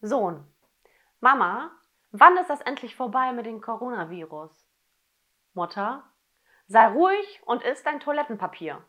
Sohn. Mama, wann ist das endlich vorbei mit dem Coronavirus? Mutter. Sei ruhig und isst dein Toilettenpapier.